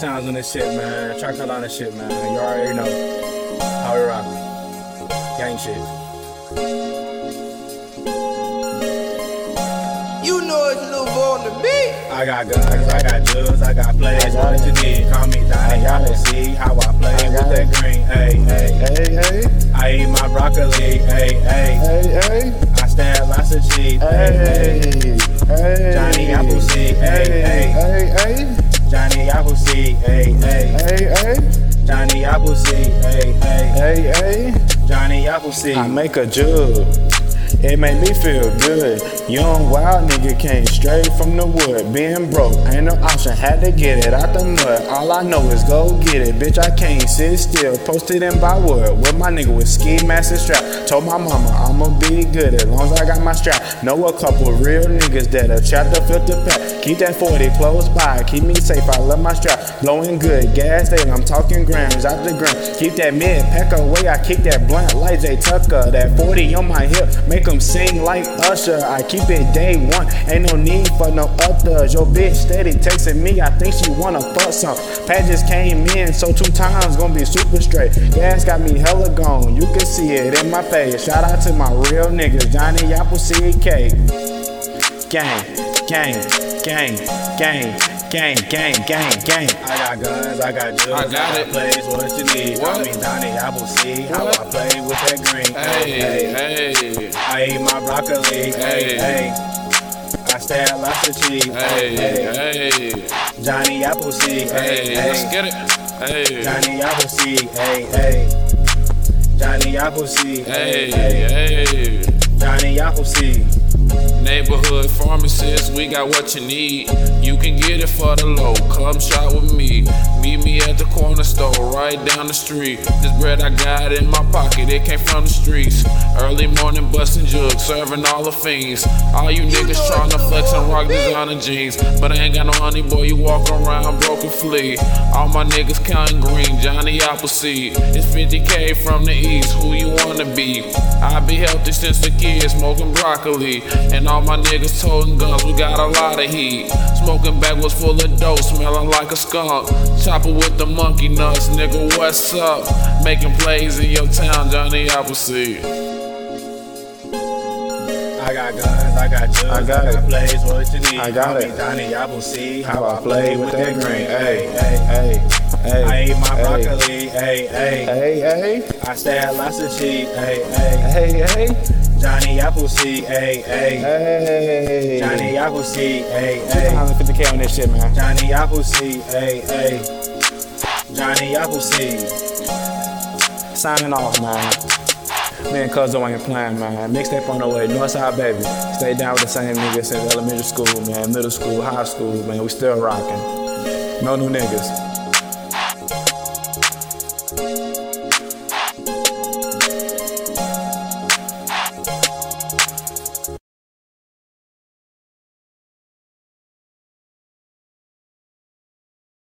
times on this shit, man. On this shit, man. You already know how we rock. Gang shit. You know it's Lil Vo on the beat. I got guns, I got drugs, I got plays. What you need? Call me Donnie. Y'all can see how I play with that green. Hey, hey. Hey, hey, I eat my broccoli. Hey, hey. hey, hey, I stab lots of cheese. Hey, hey. hey, hey. Johnny hey. hey, hey, Johnny Appleseed. Hey, hey. hey, hey, Johnny Appleseed. Hey, hey. hey, hey. Johnny Appleseed. I make a jug. It make me feel good. Young wild nigga came straight from the wood. Being broke, ain't no option. Had to get it out the mud. All I know is go get it. Bitch, I can't sit still. Posted in by wood with my nigga with ski mask and strap. Told my mama I'ma be good as long as I got my strap. Know a couple real niggas that'll trap the filter pack. Keep that 40 close by. Keep me safe. I love my strap. Blowing good. Gas daily. I'm talking grams out the gram. Keep that mid pack away. I kick that blunt like Jay Tucker. That 40 on my hip. Make them sing like Usher. I keep it day one. Ain't no need for no others. Your bitch steady texting me. I think she wanna fuck some. Pat just came in, so two times gonna be super straight. Gas got me hella gone. You can see it in my face. Shout out to my real niggas, Johnny Appleseed Cake. Gang, gang, gang, gang, gang, gang, gang, gang. I got guns, I got drugs, I got it. plays. What you need? Call What? me Donnie Appleseed. How What? I play with that green. Hey, hey, hey. I eat my broccoli. Hey, Hey. hey. I stab lots of cheese. hey, hey, hey. Johnny Appleseed. Hey, hey, let's get it. Hey, Johnny Appleseed. Hey, hey. Johnny Appleseed. hey, hey. Johnny Appleseed. Neighborhood pharmacist, we got what you need. You can get it for the low. Come shop with me. Corner store right down the street. This bread I got in my pocket, it came from the streets. Early morning busting jugs, serving all the fiends. All you niggas trying to flex and rock designer jeans. But I ain't got no honey, boy, you walk around broke and flee. All my niggas counting green, Johnny Appleseed. It's 50k from the east, who you wanna be? I be healthy since the kid, smoking broccoli. And all my niggas toting guns, we got a lot of heat. Smoking bag was full of dope, smelling like a skunk. Chopper with the monkey nuts, nigga, what's up? Making plays in your town, Johnny Appleseed. I got guns, I got drugs, I got it. plays. What you need? I got Call it. Me Donnie Appleseed. How I play with that green. Hey, hey. hey, hey. I eat my hey, broccoli. Hey, hey. Hey, hey, I stab lots of cheese. Hey, hey. hey, hey, Johnny Appleseed. Hey, hey. hey. Johnny Appleseed. Hey, hey. 250k on this shit, man. Johnny Appleseed. Hey, hey. Johnny Appleseed. Signing off, man. Me and Cuzzo ain't playing, man. Mixtape on the way, Northside baby. Stay down with the same niggas since elementary school, man. Middle school, high school, man. We still rocking. No new niggas.